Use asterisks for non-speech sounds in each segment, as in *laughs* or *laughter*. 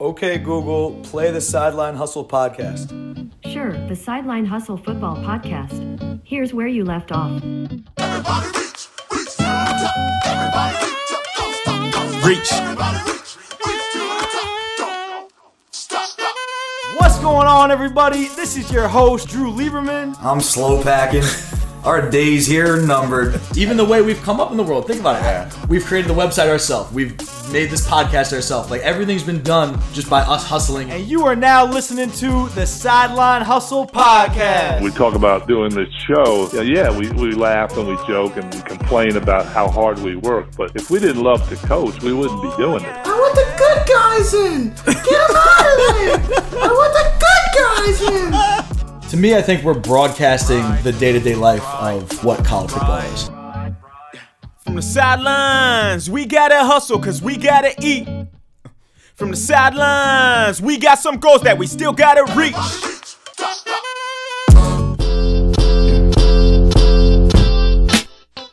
Okay, Google, play the Sideline Hustle podcast. Sure, the Sideline Hustle Football Podcast. Here's where you left off. Everybody reach, reach to the top. Everybody reach up, don't stop, don't stop. Reach. Everybody reach, reach to the top. Don't stop, stop. What's going on, everybody? This is your host, Drew Lieberman. I'm slow packing. *laughs* Our days here are numbered. even the way we've come up in the world. Think about it. We've created the website ourselves. We've made this podcast ourselves. Like everything's been done just by us hustling. And you are now listening to the Sideline Hustle podcast. we talk about doing this show, yeah, yeah, we, we laugh and we joke and we complain about how hard we work. But if we didn't love to coach, we wouldn't be doing it. I want the good guys in. Get them out of there. I want the good guys in. To me, I think we're broadcasting the day-to-day life of what college football is. From the sidelines, we gotta hustle cause we gotta eat. From the sidelines, we got some goals that we still gotta reach.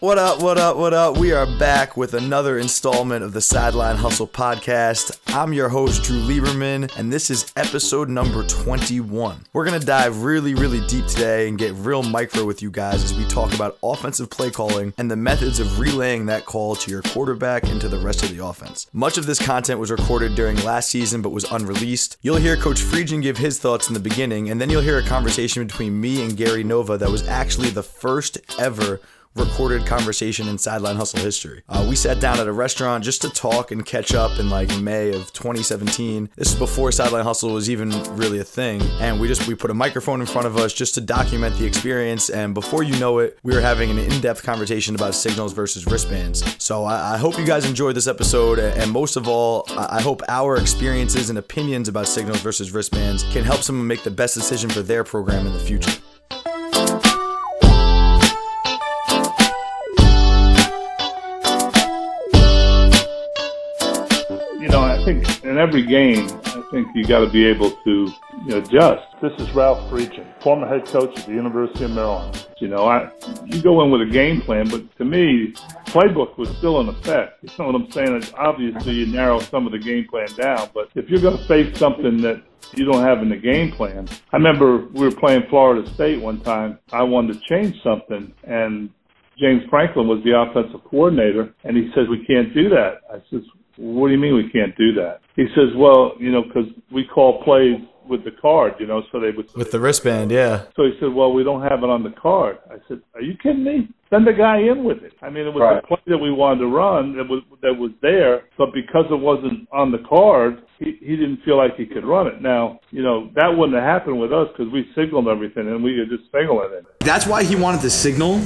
What up, what up, what up? We are back with another installment of the Sideline Hustle podcast. I'm your host, Drew Lieberman, and this is episode number 21. We're going to dive really, really deep today and get real micro with you guys as we talk about offensive play calling and the methods of relaying that call to your quarterback and to the rest of the offense. Much of this content was recorded during last season but was unreleased. You'll hear Coach Friedgen give his thoughts in the beginning, and then you'll hear a conversation between me and Gary Nova that was actually the first ever recorded conversation in sideline hustle history. Uh, we sat down at a restaurant just to talk and catch up in like May of 2017. This is before sideline hustle was even really a thing, and we just we put a microphone in front of us just to document the experience. And before you know it, we were having an in-depth conversation about signals versus wristbands. So I, I hope you guys enjoyed this episode, and most of all, I hope our experiences and opinions about signals versus wristbands can help someone make the best decision for their program in the future. In every game, I think you got to be able to you know, adjust. This is Ralph Friedgen, former head coach at the University of Maryland. You know, I you go in with a game plan, but to me, playbook was still in effect. You know what I'm saying? It's obviously, you narrow some of the game plan down, but if you're going to face something that you don't have in the game plan, I remember we were playing Florida State one time. I wanted to change something, and James Franklin was the offensive coordinator, and he says, we can't do that. I says, what do you mean we can't do that? He says, well, you know, because we call plays with the card, you know, so they would. With the wristband, yeah. So he said, well, we don't have it on the card. I said, are you kidding me? Send the guy in with it. I mean, it was a play that we wanted to run that was that was there, but because it wasn't on the card, he, he didn't feel like he could run it. Now, you know, that wouldn't have happened with us because we signaled everything and we could just signal it. That's why he wanted to signal,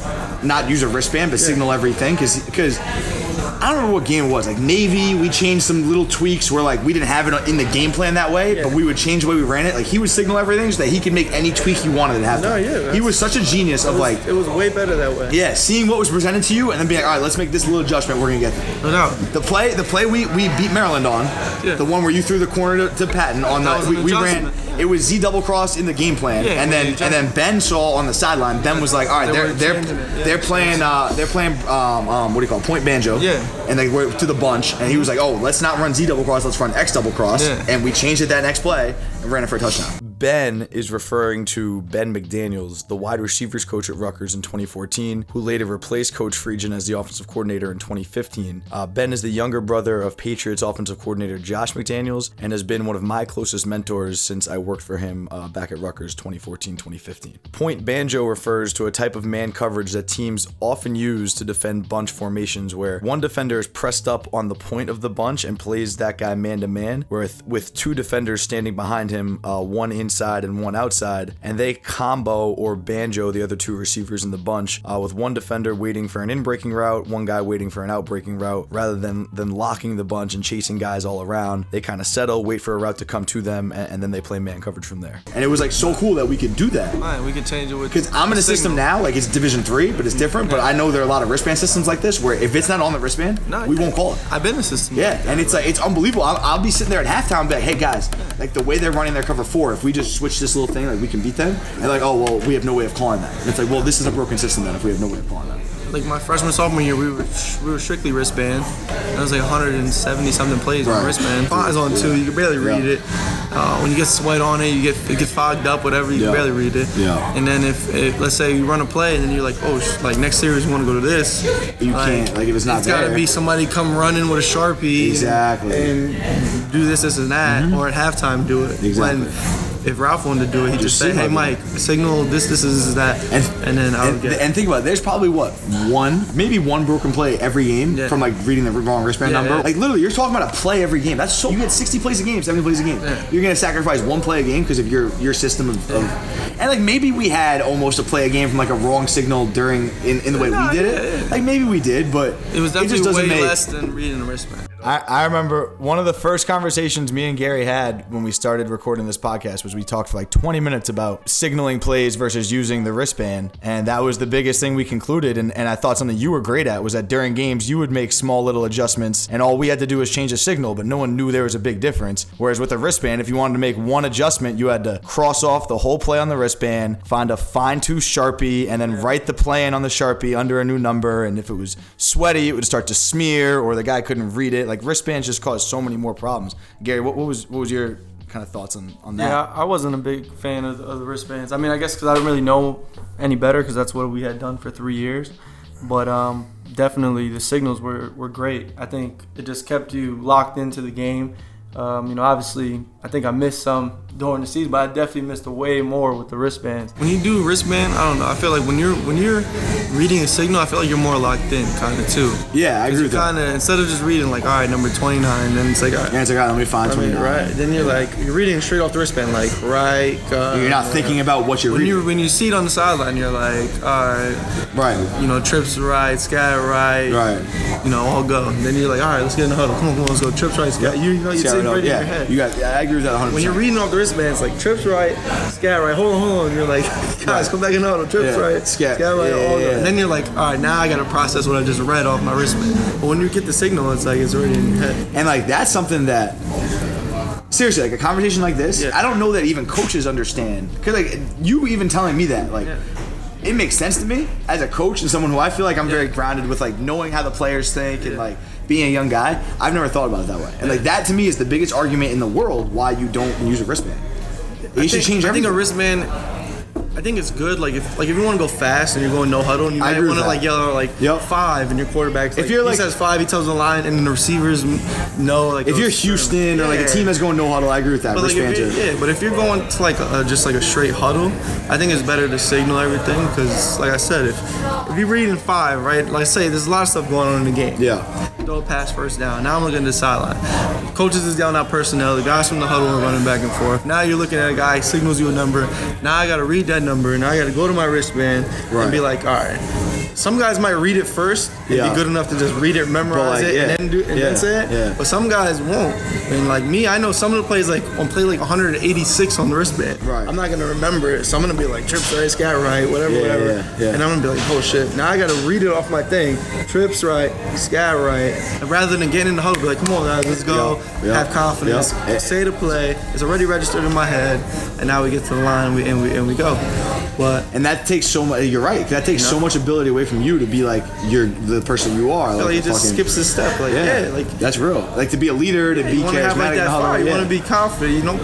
not use a wristband, but signal everything. Because because I don't remember what game it was. Like Navy, we changed some little tweaks where like we didn't have it in the game plan that way, but we would change the way we ran it. Like he would signal everything so that he could make any tweak he wanted to have. No, yeah, he was such a genius of like. it was way better that way. Yeah, seeing what was presented to you and then being like, all right, let's make this little adjustment. We're gonna get there. No doubt. The play, the play we, we beat Maryland on, Yeah. the one where you threw the corner to, to Patton on That the we, we ran. It was Z double cross in the game plan, Yeah, and then and then Ben saw on the sideline. Ben was like, all right, They they're they're changing it, yeah. they're playing uh, they're playing um, um, what do you call it? point banjo? Yeah. And they went to the bunch, and he was like, oh, let's not run Z double cross, let's run X double cross, and we changed it that next play and ran it for a touchdown. Ben is referring to Ben McDaniels, the wide receivers coach at Rutgers in 2014, who later replaced Coach Friedgen as the offensive coordinator in 2015. Uh, ben is the younger brother of Patriots offensive coordinator Josh McDaniels and has been one of my closest mentors since I worked for him uh, back at Rutgers 2014 2015. Point banjo refers to a type of man coverage that teams often use to defend bunch formations where one defender is pressed up on the point of the bunch and plays that guy man to man, with with two defenders standing behind him, uh, one inside and one outside, and they combo or banjo the other two receivers in the bunch, uh, with one defender waiting for an in-breaking route, one guy waiting for an out-breaking route, rather than than locking the bunch and chasing guys all around. They kind of settle, wait for a route to come to them, and, and then they play man coverage from there. And it was like so cool that we could do that. Right, we could change it with. Because I'm in a system now, like it's Division Three, but it's different. But I know there are a lot of wristband systems like this where if it's not on the wristband, No, we won't call it. I've been in the system. Yeah, and it's like it's unbelievable. I'll, I'll be sitting there at halftime, and be like, "Hey guys, like the way they're running their cover four, if we just switch this little thing, like we can beat them." And like, "Oh well, we have no way of calling that." And it's like, "Well, this is a broken system then. If we have no way of calling that." like my freshman sophomore year, we were we were strictly wristband. That was like 170 something plays Right. on wristband. Eyes on too, you can barely read Yeah. it. Uh, when you get sweat on it, you get it gets fogged up, whatever. You Yeah. can barely read it. Yeah. And then if, if let's say you run a play and then you're like, oh, sh- like next series you want to go to this, You can't, like, if it's not it's got to be somebody come running with a sharpie. Exactly. And, and do this, this, and that, or at halftime do it. Exactly. When, if Ralph wanted to do it, he'd just say, "Hey. Mike, signal this, this, this, this, that," And, and then I would and, get. and think about it. There's probably what one, maybe one broken play every game Yeah. from like reading the wrong wristband Yeah, number. yeah. Like literally, you're talking about a play every game. That's so. You get 60 plays a game, 70 plays a game. You're gonna sacrifice one play a game because of your your system of, of. And like maybe we had almost a play a game from like a wrong signal during in, in the way No, we did it. Like maybe we did, but it was definitely just doesn't way make. less than reading the wristband. I, I remember one of the first conversations me and Gary had when we started recording this podcast was we talked for like 20 minutes about signaling plays versus using the wristband. And that was the biggest thing we concluded. And, and I thought something you were great at was that during games, you would make small little adjustments and all we had to do was change a signal, but no one knew there was a big difference. Whereas with a wristband, if you wanted to make one adjustment, you had to cross off the whole play on the wristband, find a fine tooth Sharpie, and then write the plan on the Sharpie under a new number. And if it was sweaty, it would start to smear or the guy couldn't read it. Like wristbands just caused so many more problems. Gary, what, what was what was your kind of thoughts on, on that? Yeah, I I wasn't a big fan of, of the wristbands. I mean, I guess because I didn't really know any better because that's what we had done for three years. But um, definitely the signals were, were great. I think it just kept you locked into the game. Um, you know, obviously, I think I missed some during the season, but I definitely missed a way more with the wristbands. When you do wristband, I don't know. I feel like when you're when you're reading a signal, I feel like you're more locked in, kind of too. Yeah, I agree with. Kind of instead of just reading like, all right, number 29, then it's like, all right, And it's like, all right, let me find 29. right. Then you're like you're reading straight off the wristband, like right. Uh, You're not thinking about what you're when reading. you when you see it on the sideline, you're like, all right, right. you know, trips right, scat right, Right. You know, all go. And then you're like, all right, let's get in the huddle. Come on, come on, let's go. Trips right, scat. You, you know, you See, I see it right in your yeah, head. you got. Yeah, I agree with that 100. when you're reading off the wristbands, like trips right, scat right. Hold on, hold on. You're like, *laughs* guys, come back in the huddle. Trips Yeah. right, Scat. right, Yeah, yeah, yeah. And then you're like, all right, now I got to process what I just read off my wristband. But when you get the signal, it's like it's already in your head. And like that's something that seriously, like a conversation like this, Yeah. I don't know that even coaches understand. Cause like you even telling me that, like Yeah. it makes sense to me as a coach and someone who I feel like I'm very grounded with like knowing how the players think and like being a young guy. I've never thought about it that way. And like that to me is the biggest argument in the world why you don't use a wristband. You should change I think everything. a wristband. I think it's good. Like if like if you want to go fast and you're going no huddle, and you I might want to like yell like Yep. five, and your quarterback's like, If you're he like- says five, he tells the line, and then the receivers know like if oh, you're certain- Houston or like a team that's going no huddle, I agree with that. But like if Wristbands you, are- yeah, but if you're going to like a, just like a straight huddle, I think it's better to signal everything because, like I said, if you're reading five, right? Like say, there's a lot of stuff going on in the game. yeah. Throw a pass first down. Now I'm looking at the sideline. Coaches is yelling out personnel. The guys from the huddle are running back and forth. Now you're looking at a guy signals you a number. Now I got to read that number. Now I got to go to my wristband Right. and be like, all right. Some guys might read it first and Yeah. be good enough to just read it, memorize like, it, yeah, and then do and yeah, then say it. yeah. But some guys won't. And like me, I know some of the plays like on play like 186 on the wristband. Right. I'm not gonna remember it, so I'm gonna be like trips right, scat right, whatever, whatever. yeah, yeah. And I'm gonna be like, oh shit. Now I gotta read it off my thing. Trips right, scat right. And rather than getting in the huddle, be like, come on guys, let's go. Have confidence. Say the play. It's already registered in my head. And now we get to the line and we and we, and we go. But And that takes so much. You're right. That takes so much ability away from you to be like you're the person you are. Like he just fucking- skips a step. Like Yeah, yeah, like that's real. Like to be a leader, to be you charismatic have like the huddle. You yeah. want to be confident. You know,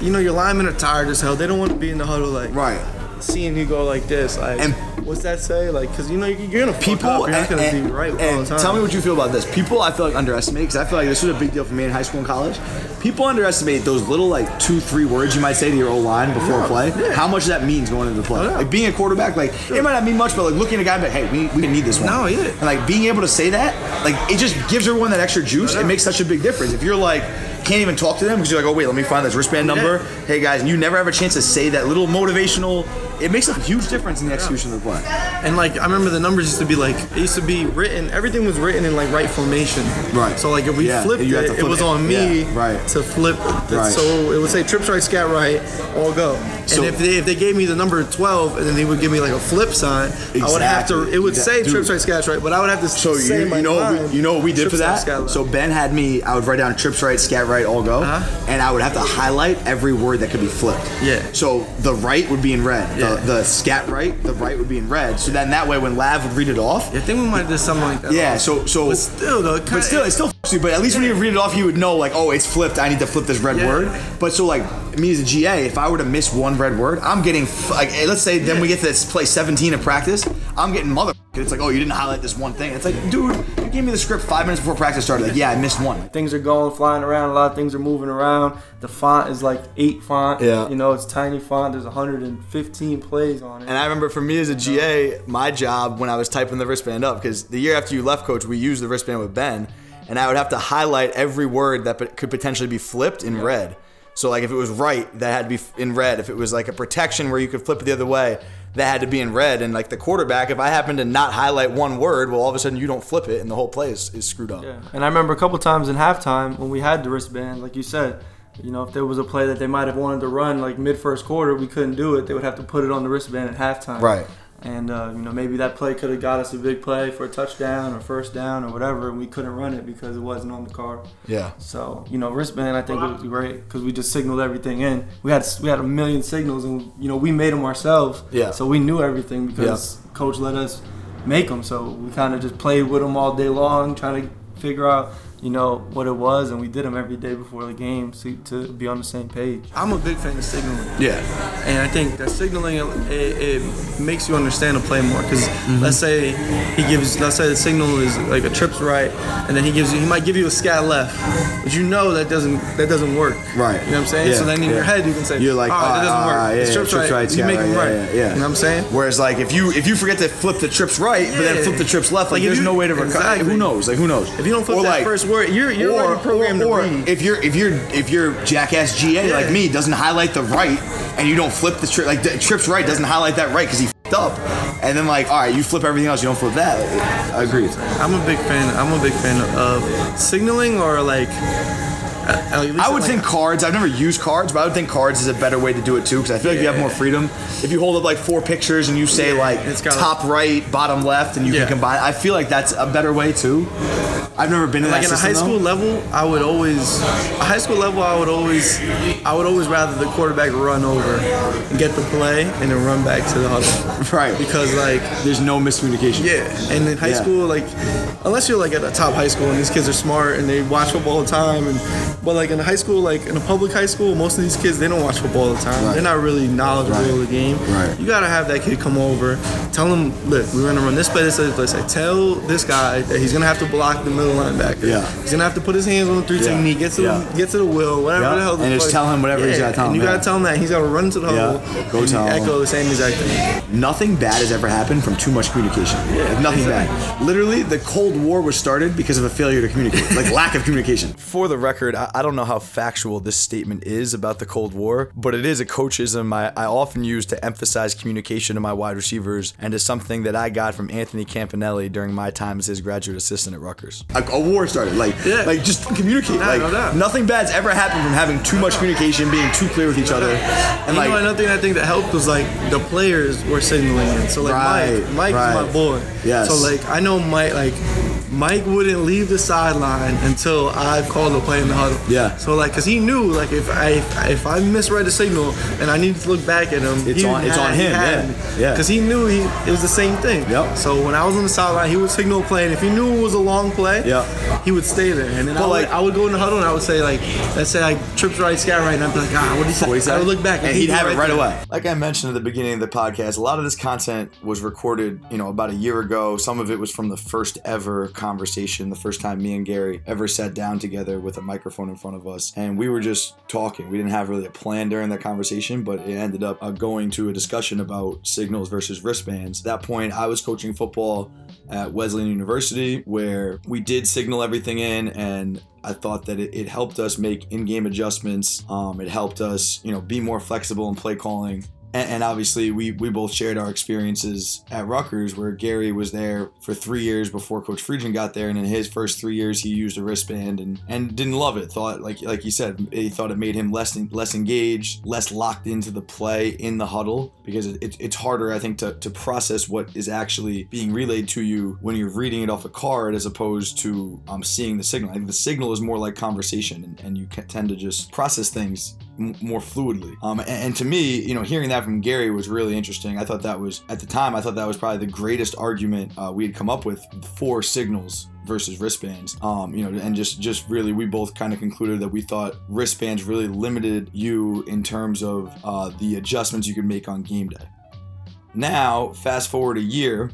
you know your linemen are tired as hell. They don't want to be in the huddle like right. seeing you go like this. Like, And- what's that say? Like, cause you know you're gonna People, up. You're not gonna and, be right and all the time. tell me what you feel about this. People, I feel like underestimate because I feel like this was a big deal for me in high school and college. People underestimate those little like two, three words you might say to your old line before a play. yeah. How much that means going into the play. Oh, yeah. Like being a quarterback, like it might not mean much, but like looking at a guy, but hey, we, we need this one. No, yeah. And like being able to say that, like it just gives everyone that extra juice. It makes such a big difference. If you're like can't even talk to them because you're like, oh wait, let me find this wristband number. Hey guys, and you never have a chance to say that little motivational. It makes a huge difference in the execution of the play. And like I remember the numbers used to be like it used to be written. Everything was written in like right formation. Right. So like if we Yeah, flipped it, to it was on me Yeah, right. to flip. it. Right. So it would say trips right, scat right, all go. So- and if they if they gave me the number twelve and then they would give me like a flip sign, exactly. I would have to. It would say dude. trips right, scat right, but I would have to So say you, you know we, you know what we did for that? So Ben had me. I would write down trips right, scat right, all go, Uh-huh. and I would have to highlight every word that could be flipped. Yeah. So the right would be in red. Yeah. The the scat right, the right would be in red. So then that way, when Lav would read it off, I think we might did something like that. yeah. So so But still, though, it kinda- still, it's still f- you. But at least when you read it off, you would know like, oh, it's flipped. I need to flip this red word. But so like me as a GA, if I were to miss one red word, I'm getting like eh, let's say then we get to this play 17 in practice, I'm getting mother. It's like, oh, you didn't highlight this one thing. It's like, dude, you gave me the script five minutes before practice started. Like, yeah, I missed one. things are going flying around. A lot of things are moving around. The font is like eight font. Yeah. You know, it's tiny font. There's 115 plays on it. And I remember for me as a GA, my job when I was typing the wristband up, because the year after you left, coach, we used the wristband with Ben, and I would have to highlight every word that could potentially be flipped in red. So like if it was right, that had to be in red. If it was like a protection where you could flip it the other way, that had to be in red. And like the quarterback, if I happen to not highlight one word, well, all of a sudden you don't flip it, and the whole play is, is screwed up. Yeah. And I remember a couple times in halftime when we had the wristband, like you said, you know, if there was a play that they might have wanted to run like mid first quarter, we couldn't do it. They would have to put it on the wristband at halftime. Right. And uh, you know, maybe that play could have got us a big play for a touchdown or first down or whatever, and we couldn't run it because it wasn't on the card. Yeah. So you know, wristband I think was great because we just signaled everything in. We had we had a million signals, and you know we made them ourselves. Yeah. So we knew everything because coach let us make them. So we kind of just played with them all day long, trying to figure out you know what it was, and we did them every day before the game so, to be on the same page. I'm a big fan of signaling. Yeah. And I think that signaling it, it makes you understand the play more. Because Mm-hmm. let's say he gives, let's say the signal is like a trips right, and then he gives you, he might give you a scat left, but you know that doesn't that doesn't work. Right. You know what I'm saying? Yeah, so then in yeah. your head you can say, You're like, oh, that doesn't ah, work. ah, yeah, it's yeah, trips, trips right. right, You scat make him right, right. yeah, yeah, yeah. You know what I'm saying? Whereas like if you if you forget to flip the trips right, but then Yeah. flip the trips left, like, Like, if there's you- no way to recover. exactly. Who knows? Like who knows? If you don't flip Or, that like- first word, you're you're or, already programmed or, to or read. if you're if you're if you're jackass GA Yeah. like me doesn't highlight the right and you don't flip the trip like the trips right doesn't highlight that right because he fed up and then like all right you flip everything else you don't flip that I agree I'm a big fan. I'm a big fan of signaling or like. *laughs* I would think cards. I've never used cards but I would think cards is a better way to do it too because I feel like you have more freedom. If you hold up like four pictures and you say like it's got- top right bottom left and you can combine I feel like that's a better way too. I've never been in like in a high system, school level, I would always, a high school level, I would always, I would always rather the quarterback run over and get the play and then run back to the huddle. *laughs* right. Because like, there's no miscommunication. Yeah, and in high Yeah. school, like, unless you're like at a top high school and these kids are smart and they watch football all the time, and but like in a high school, like in a public high school, most of these kids they don't watch football all the time. Right. They're not really knowledgeable Right. of the game. Right. You gotta have that kid come over, tell him, look, we're gonna run this play, this play, this play. Say, tell this guy that he's gonna have to block the middle linebacker. Yeah. He's gonna have to put his hands on the three Yeah. technique, get to Yeah. the, get to the will, whatever Yeah. the hell. the And just tell him whatever he's gotta tell him. and you yeah. gotta tell him that he's gotta run to the Yeah. huddle. Go and tell him. Echo the same exact thing. Nothing bad has ever happened from too much communication. Like, nothing bad. Literally, the Cold War was started because of a failure to communicate, like lack of communication. For the record, I, I don't know how factual this statement is about the Cold War, but it is a coachism I, I often use to emphasize communication to my wide receivers and is something that I got from Anthony Campanile during my time as his graduate assistant at Rutgers. Like a war started. Like, Yeah. like just communicate. Nah, like no doubt. nothing bad's ever happened from having too much communication, being too clear with each other, and And like you know another thing I think that helped was like the players were signaling it. So like Right, Mike, Mike right. my boy. Yes. So like I know Mike like Mike wouldn't leave the sideline until I called the play in the huddle. Yeah. So like, cause he knew like if I if I misread a signal and I needed to look back at him, It's on- it's had- on him, yeah, me. yeah. Cause he knew he it was the same thing. Yep. So when I was on the sideline, he would signal a play, and if he knew it was a long play, Yeah. he would stay there. And then I would, like- I would go in the huddle and I would say like, let's say like trips right, scat right, and I'd be like, ah, what did he say? What he said? I would look back and he'd be have it right there. away. Like I mentioned at the beginning of the podcast, a lot of this content was recorded, you know, about a year ago. Some of it was from the first ever conversation, the first time me and Gary ever sat down together with a microphone in front of us, and we were just talking. We didn't have really a plan during that conversation, but it ended up uh, going to a discussion about signals versus wristbands. At that point, I was coaching football at Wesleyan University, where we did signal everything in and I thought that it, it helped us make in-game adjustments. Um, it helped us, you know, be more flexible in play calling. And, and obviously, we we both shared our experiences at Rutgers, where Gary was there for three years before Coach Friedgen got there, and in his first three years, he used a wristband and and didn't love it. Thought like like you said, he thought it made him less less engaged, less locked into the play in the huddle because it, it, it's harder, I think, to to process what is actually being relayed to you when you're reading it off a card as opposed to um, seeing the signal. I think the signal is more like conversation, and, and you tend to just process things more fluidly. Um, and, and to me, you know, hearing that from Gary was really interesting. I thought that was at the time. I thought that was probably the greatest argument uh, we had come up with for signals versus wristbands. Um, you know, and just just really, we both kind of concluded that we thought wristbands really limited you in terms of uh, the adjustments you could make on game day. Now, fast forward a year,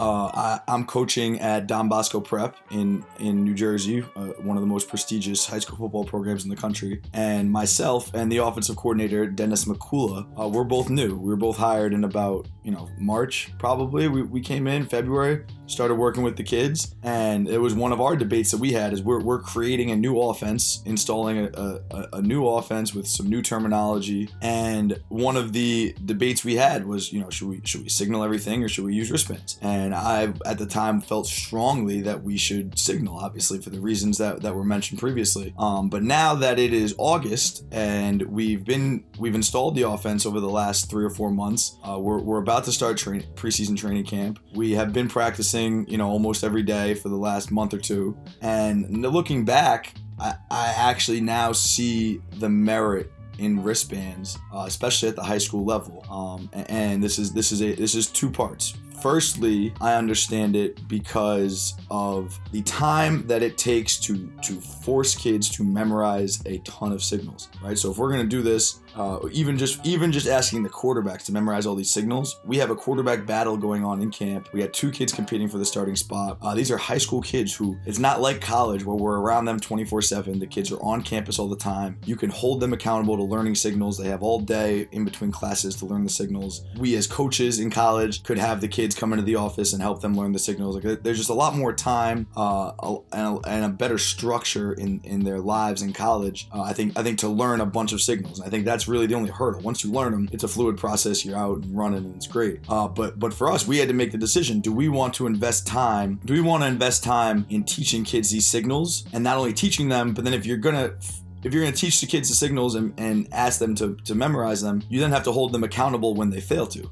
uh, I, I'm coaching at Don Bosco Prep in in New Jersey, uh, one of the most prestigious high school football programs in the country. And myself and the offensive coordinator Dennis McCula, uh, we're both new. We were both hired in about you know March probably. We, we came in February, started working with the kids, and it was one of our debates that we had is we're, we're creating a new offense, installing a, a, a new offense with some new terminology. And one of the debates we had was you know should we should we signal everything or should we use wristbands? And I at the time felt strongly that we should signal, obviously for the reasons that, that were mentioned previously. Um, but now that it is August and we've been we've installed the offense over the last three or four months, uh, we're, we're about to start train, preseason training camp. We have been practicing, you know, almost every day for the last month or two. And looking back, I, I actually now see the merit in wristbands, uh, especially at the high school level. Um, and, and this is this is a this is two parts. Firstly, I understand it because of the time that it takes to to force kids to memorize a ton of signals, right? So if we're gonna do this, uh, even just even just asking the quarterbacks to memorize all these signals, we have a quarterback battle going on in camp. We had two kids competing for the starting spot. Uh, these are high school kids who it's not like college where we're around them 24/7. The kids are on campus all the time. You can hold them accountable to learning signals. They have all day in between classes to learn the signals. We as coaches in college could have the kids come into the office and help them learn the signals. Like there's just a lot more time uh, and, a, and a better structure in in their lives in college. Uh, I think I think to learn a bunch of signals. I think that's really the only hurdle. Once you learn them, it's a fluid process. You're out and running, and it's great. Uh, but but for us, we had to make the decision: Do we want to invest time? Do we want to invest time in teaching kids these signals, and not only teaching them, but then if you're gonna if you're going to teach the kids the signals and, and ask them to, to memorize them, you then have to hold them accountable when they fail to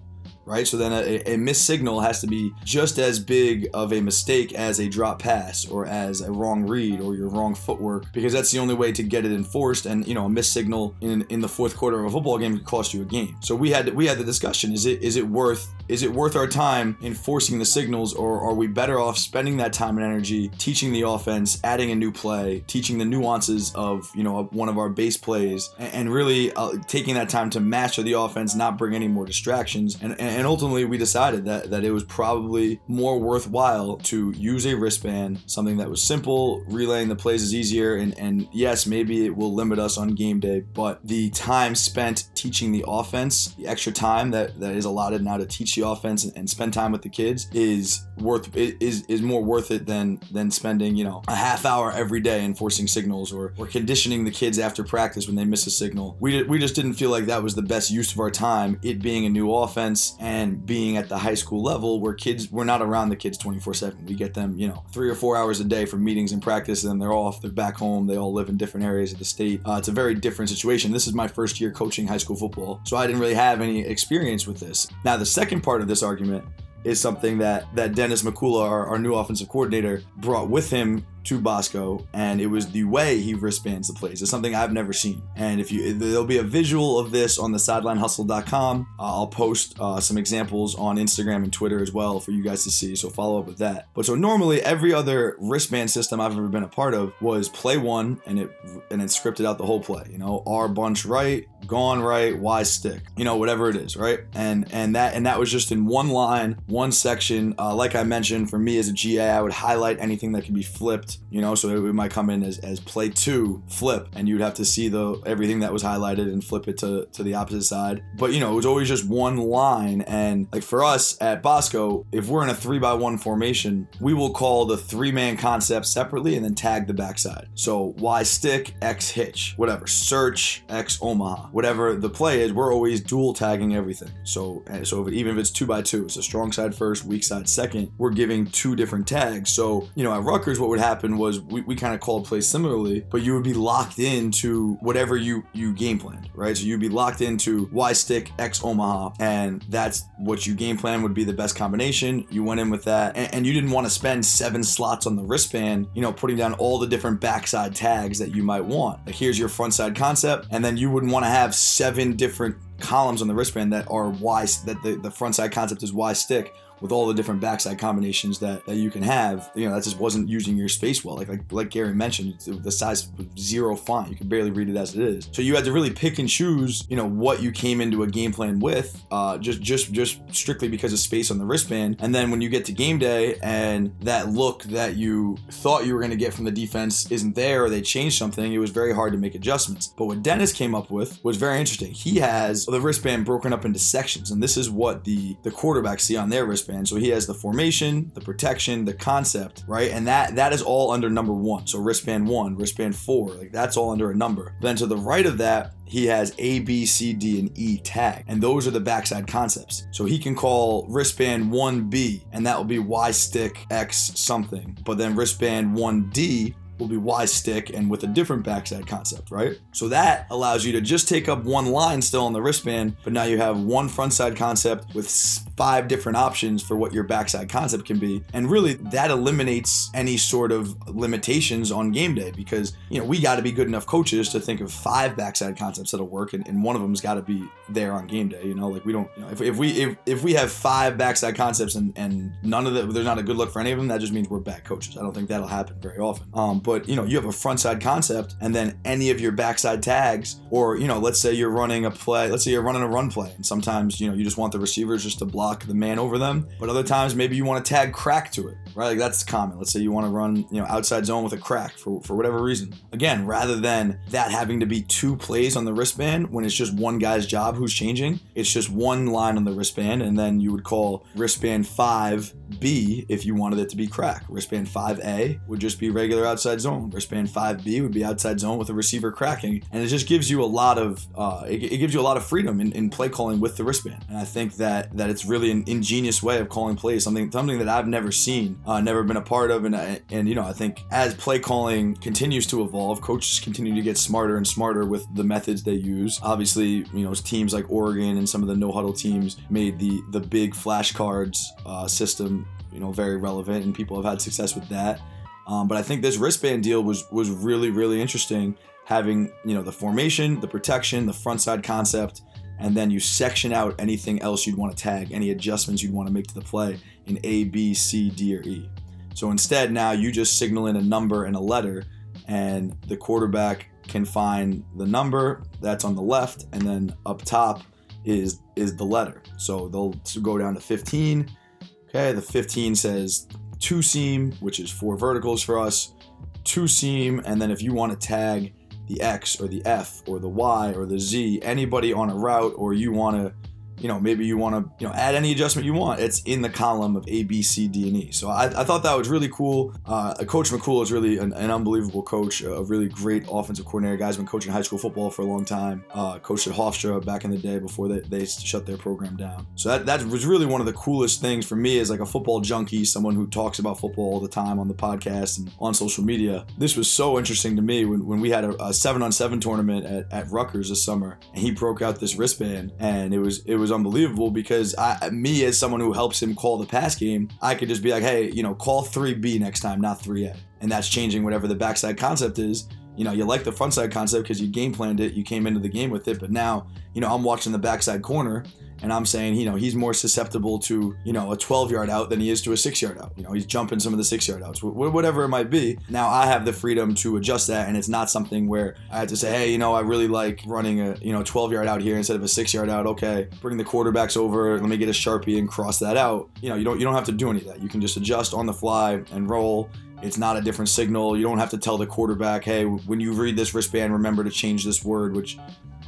right? So then a, a missed signal has to be just as big of a mistake as a drop pass or as a wrong read or your wrong footwork because that's the only way to get it enforced. And you know, a missed signal in in the fourth quarter of a football game could cost you a game. So we had we had the discussion: is it is it worth is it worth our time enforcing the signals, or are we better off spending that time and energy teaching the offense, adding a new play, teaching the nuances of you know one of our base plays, and, really uh, taking that time to master the offense, not bring any more distractions, and, and and ultimately we decided that that it was probably more worthwhile to use a wristband, something that was simple, relaying the plays is easier, and and yes, maybe it will limit us on game day, but the time spent teaching the offense, the extra time that that is allotted now to teach offense and, and spend time with the kids is worth is is more worth it than than spending you know a half hour every day enforcing signals or or conditioning the kids after practice when they miss a signal. We did, we just didn't feel like that was the best use of our time. It being a new offense and being at the high school level where kids we're not around the kids 24/7. We get them, you know, 3 or 4 hours a day for meetings and practice and they're off, they're back home, they all live in different areas of the state. Uh, it's a very different situation. This is my first year coaching high school football. So I didn't really have any experience with this. Now the second part of this argument is something that that Dennis McCula, our, our new offensive coordinator, brought with him to Bosco, and it was the way he wristbands the plays. It's something I've never seen. And if you, there'll be a visual of this on the sidelinehustle.com. Uh, I'll post uh, some examples on Instagram and Twitter as well for you guys to see. So follow up with that. But so normally every other wristband system I've ever been a part of was play one, and it and it scripted out the whole play. You know, R bunch right, gone right, Y stick. You know, whatever it is, right? And and that and that was just in one line, one section. Uh, like I mentioned, for me as a GA, I would highlight anything that could be flipped you know so it, might come in as, as play two flip and you'd have to see the everything that was highlighted and flip it to, to the opposite side but you know it was always just one line and like for us at bosco if we're in a three by one formation we will call the three man concept separately and then tag the backside so y stick x hitch whatever search x omaha whatever the play is, we're always dual tagging everything. So eh, so if even if it's two by two, it's a strong side first, weak side second. We're giving two different tags. So you know at Rutgers, what would happen was we, we kind of called plays similarly, but you would be locked into whatever you you game planned, right? So you'd be locked into Y stick X Omaha, and that's what you game plan would be the best combination. You went in with that, and, and you didn't want to spend seven slots on the wristband, you know, putting down all the different backside tags that you might want. Like here's your front side concept, and then you wouldn't want to have seven different columns on the wristband that are Y that the, the front side concept is Y stick with all the different backside combinations that, that you can have, you know, that just wasn't using your space well. Like like, like Gary mentioned, the size zero font. You can barely read it as it is. So you had to really pick and choose, you know, what you came into a game plan with, uh, just just just strictly because of space on the wristband. And then when you get to game day and that look that you thought you were going to get from the defense isn't there or they changed something, it was very hard to make adjustments. But what Dennis came up with was very interesting. He has the wristband broken up into sections, and this is what the the quarterbacks see on their wristband. So he has the formation, the protection, the concept, right? And that that is all under number one. So wristband one, wristband four, like that's all under a number. Then to the right of that, he has A, B, C, D, and E tag. And those are the backside concepts. So he can call wristband 1B, and that will be Y stick X something. But then wristband 1D will be Y stick and with a different backside concept, right? So that allows you to just take up one line still on the wristband, but now you have one frontside concept with five different options for what your backside concept can be. And really that eliminates any sort of limitations on game day because, you know, we got to be good enough coaches to think of five backside concepts that'll work and, and one of them's got to be there on game day, you know, like we don't, you know, if, if we if, if we have five backside concepts and, and none of them, there's not a good look for any of them, that just means we're bad coaches. I don't think that'll happen very often. Um, but you know, you have a frontside concept and then any of your backside tags, or you know, let's say you're running a play, let's say you're running a run play, and sometimes you know you just want the receivers just to block the man over them, but other times maybe you want to tag crack to it, right? Like that's common. Let's say you want to run you know outside zone with a crack for for whatever reason. Again, rather than that having to be two plays on the wristband when it's just one guy's job who's changing, it's just one line on the wristband, and then you would call wristband five B if you wanted it to be crack. Wristband 5A would just be regular outside zone. Wristband 5B would be outside zone with a receiver cracking. And it just gives you a lot of uh, it, it gives you a lot of freedom in, in play calling with the wristband. And I think that that it's really an ingenious way of calling plays, something something that I've never seen, uh, never been a part of. And I- and you know I think as play calling continues to evolve, coaches continue to get smarter and smarter with the methods they use. Obviously, you know teams like Oregon and some of the no huddle teams made the the big flashcards uh, system you know very relevant and people have had success with that um, but i think this wristband deal was was really really interesting having you know the formation the protection the front side concept and then you section out anything else you'd want to tag any adjustments you'd want to make to the play in a b c d or e. So instead now you just signal in a number and a letter and the quarterback can find the number that's on the left and then up top is is the letter. So they'll go down to 15 Okay, the 15 says two seam, which is four verticals for us, two seam, and then if you want to tag the X or the F or the Y or the Z, anybody on a route, or you want to, you know, maybe you want to, you know, add any adjustment you want, it's in the column of A, B, C, D, and E. So I, I thought that was really cool. Uh, Coach McCool is really an, an unbelievable coach, a really great offensive coordinator. Guy's been coaching high school football for a long time. Uh, coached at Hofstra back in the day before they, they shut their program down. So that, that was really one of the coolest things for me as like a football junkie, someone who talks about football all the time on the podcast and on social media. This was so interesting to me when, when we had a, a seven on seven tournament at, at Rutgers this summer and he broke out this wristband and it was it was unbelievable because I me as someone who helps him call the pass game, I could just be like, hey, you know, call 3B next time, not 3A. And that's changing whatever the backside concept is. You know, you like the frontside concept because you game planned it, you came into the game with it, but now, you know, I'm watching the backside corner and I'm saying, you know, he's more susceptible to, you know, a 12 yard out than he is to a six yard out. You know, he's jumping some of the six yard outs, wh- wh- whatever it might be. Now I have the freedom to adjust that, and it's not something where I have to say, hey, you know, I really like running a, you know, 12 yard out here instead of a six yard out. Okay, bring the quarterbacks over. Let me get a sharpie and cross that out. You know, you don't you don't have to do any of that. You can just adjust on the fly and roll. It's not a different signal. You don't have to tell the quarterback, hey, when you read this wristband, remember to change this word, which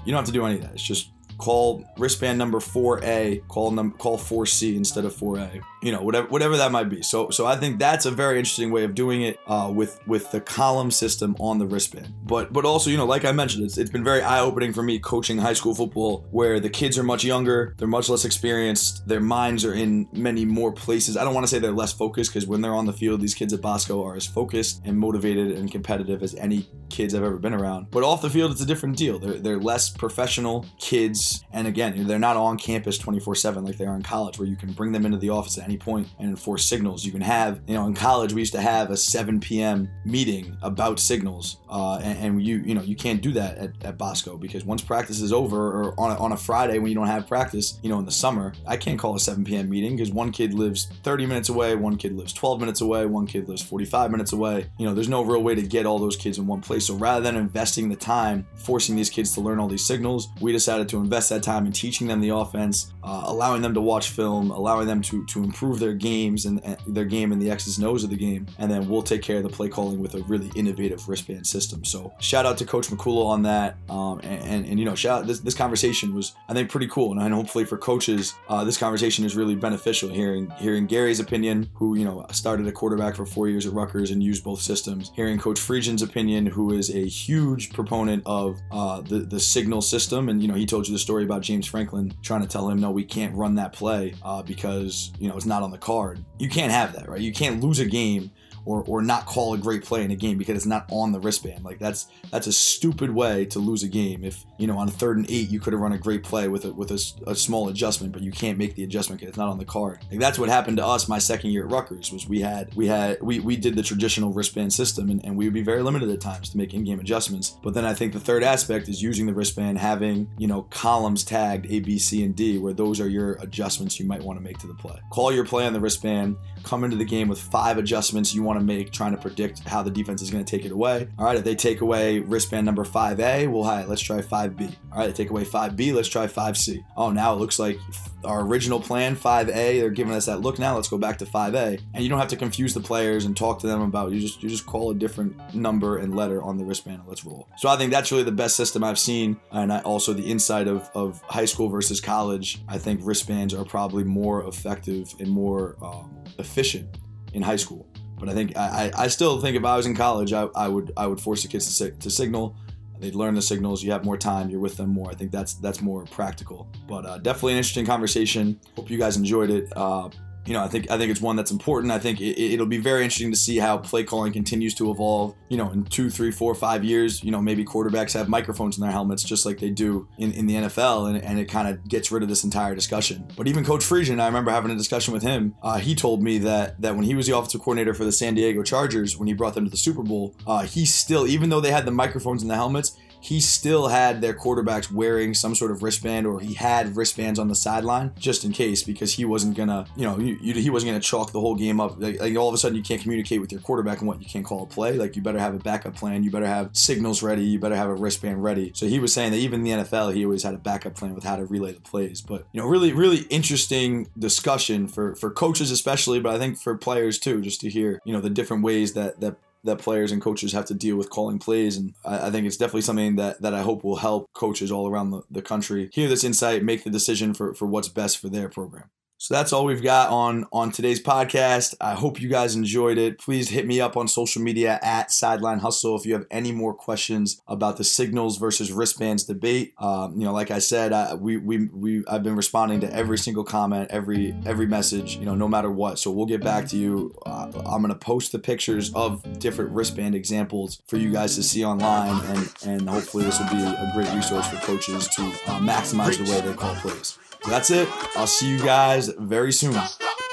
you don't have to do any of that. It's just call wristband number 4A, call num- call 4C instead of 4A. You know whatever whatever that might be. So so I think that's a very interesting way of doing it uh, with with the column system on the wristband. But but also you know like I mentioned, it's, it's been very eye opening for me coaching high school football where the kids are much younger, they're much less experienced, their minds are in many more places. I don't want to say they're less focused because when they're on the field, these kids at Bosco are as focused and motivated and competitive as any kids I've ever been around. But off the field, it's a different deal. They're, they're less professional kids. And again, they're not on campus 24 7 like they are in college, where you can bring them into the office at any point and enforce signals. You can have, you know, in college, we used to have a 7 p.m. meeting about signals. Uh, and, and you, you know, you can't do that at, at Bosco because once practice is over or on a, on a Friday when you don't have practice, you know, in the summer, I can't call a 7 p.m. meeting because one kid lives 30 minutes away, one kid lives 12 minutes away, one kid lives 45 minutes away. You know, there's no real way to get all those kids in one place. So rather than investing the time forcing these kids to learn all these signals, we decided to invest that time in teaching them the offense, uh, allowing them to watch film, allowing them to to improve their games and, and their game and the X's and O's of the game, and then we'll take care of the play calling with a really innovative wristband system. So shout out to Coach McCullough on that, um, and, and, and you know shout out, this this conversation was I think pretty cool, and, and hopefully for coaches uh, this conversation is really beneficial. Hearing hearing Gary's opinion, who you know started a quarterback for four years at Rutgers and used both systems. Hearing Coach Friedgen's opinion, who is a huge proponent of uh, the the signal system, and you know he told you the story about James Franklin trying to tell him no, we can't run that play uh, because you know it's not on the card. You can't have that, right? You can't lose a game or, or not call a great play in a game because it's not on the wristband. Like that's that's a stupid way to lose a game. If you know on a third and eight you could have run a great play with a, with a, a small adjustment, but you can't make the adjustment because it's not on the card. Like that's what happened to us my second year at Rutgers was we had we had we, we did the traditional wristband system and, and we would be very limited at times to make in-game adjustments. But then I think the third aspect is using the wristband, having you know columns tagged A, B, C, and D, where those are your adjustments you might want to make to the play. Call your play on the wristband. Come into the game with five adjustments you want to make, trying to predict how the defense is going to take it away. All right, if they take away wristband number 5A, well, hi, let's try 5B. All right, they take away 5B, let's try 5C. Oh, now it looks like our original plan, 5A, they're giving us that look now. Let's go back to 5A. And you don't have to confuse the players and talk to them about you just you just call a different number and letter on the wristband and let's roll. So I think that's really the best system I've seen. And I, also the insight of, of high school versus college. I think wristbands are probably more effective and more um, efficient in high school. But I think I, I still think if I was in college, I, I would I would force the kids to, to signal. They'd learn the signals. You have more time. You're with them more. I think that's that's more practical. But uh, definitely an interesting conversation. Hope you guys enjoyed it. Uh, you know, I think I think it's one that's important. I think it, it'll be very interesting to see how play calling continues to evolve. You know, in two, three, four, five years, you know, maybe quarterbacks have microphones in their helmets just like they do in, in the NFL, and, and it kind of gets rid of this entire discussion. But even Coach Friedgen, I remember having a discussion with him. Uh, he told me that that when he was the offensive coordinator for the San Diego Chargers, when he brought them to the Super Bowl, uh, he still, even though they had the microphones in the helmets, he still had their quarterbacks wearing some sort of wristband or he had wristbands on the sideline just in case because he wasn't gonna you know you, he wasn't gonna chalk the whole game up. Like, like all of a sudden you can't communicate with your quarterback and what you can't call a play? Like you better have a backup plan you better have signals ready you better have a wristband ready. So he was saying that even in the NFL he always had a backup plan with how to relay the plays. But you know really really interesting discussion for for coaches especially but I think for players too just to hear you know the different ways that that that players and coaches have to deal with calling plays. And I, I think it's definitely something that, that I hope will help coaches all around the, the country hear this insight, make the decision for, for what's best for their program. So that's all we've got on on today's podcast. I hope you guys enjoyed it. Please hit me up on social media at Sideline Hustle if you have any more questions about the signals versus wristbands debate. Um, you know, like I said, I, we we we I've been responding to every single comment, every every message. You know, no matter what. So we'll get back to you. Uh, I'm gonna post the pictures of different wristband examples for you guys to see online, and and hopefully this will be a great resource for coaches to uh, maximize the way they call plays. That's it. I'll see you guys very soon.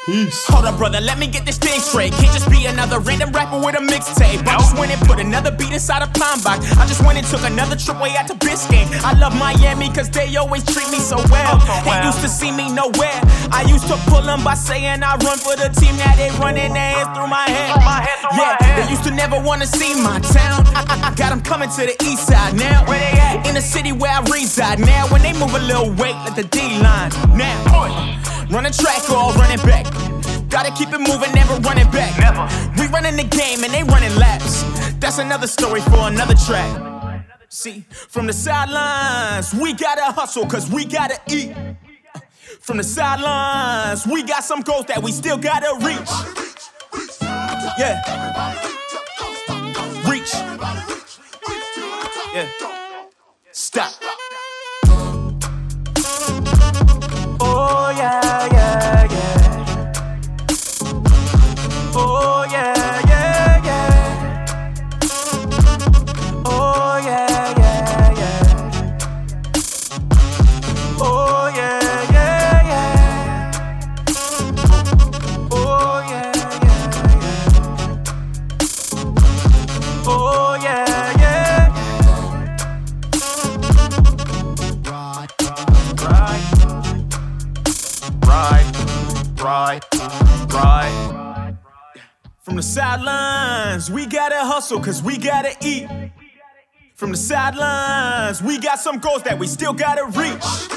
Peace. Hold up, brother, let me get this thing straight. Can't just be another random rapper with a mixtape. I just went and put another beat inside a pine box. I just went and took another trip way out to Biscayne. I love Miami cause they always treat me so well. They used to see me nowhere. I used to pull them by saying I run for the team. Now they running their hands through my head. Yeah, they used to never wanna see my town. I, I, I got them coming to the east side now. Where they at? In the city where I reside now. When they move a little weight, let the D line now. Run a track or running back. Gotta keep it moving, never running back. Never. We running the game and they running laps. That's another story for another track. See, from the sidelines, we gotta hustle cause we gotta eat. From the sidelines, we got some goals that we still gotta reach. Yeah. Reach. Yeah. Stop. Oh yeah, we gotta hustle cause we gotta eat. From the sidelines, we got some goals that we still gotta reach.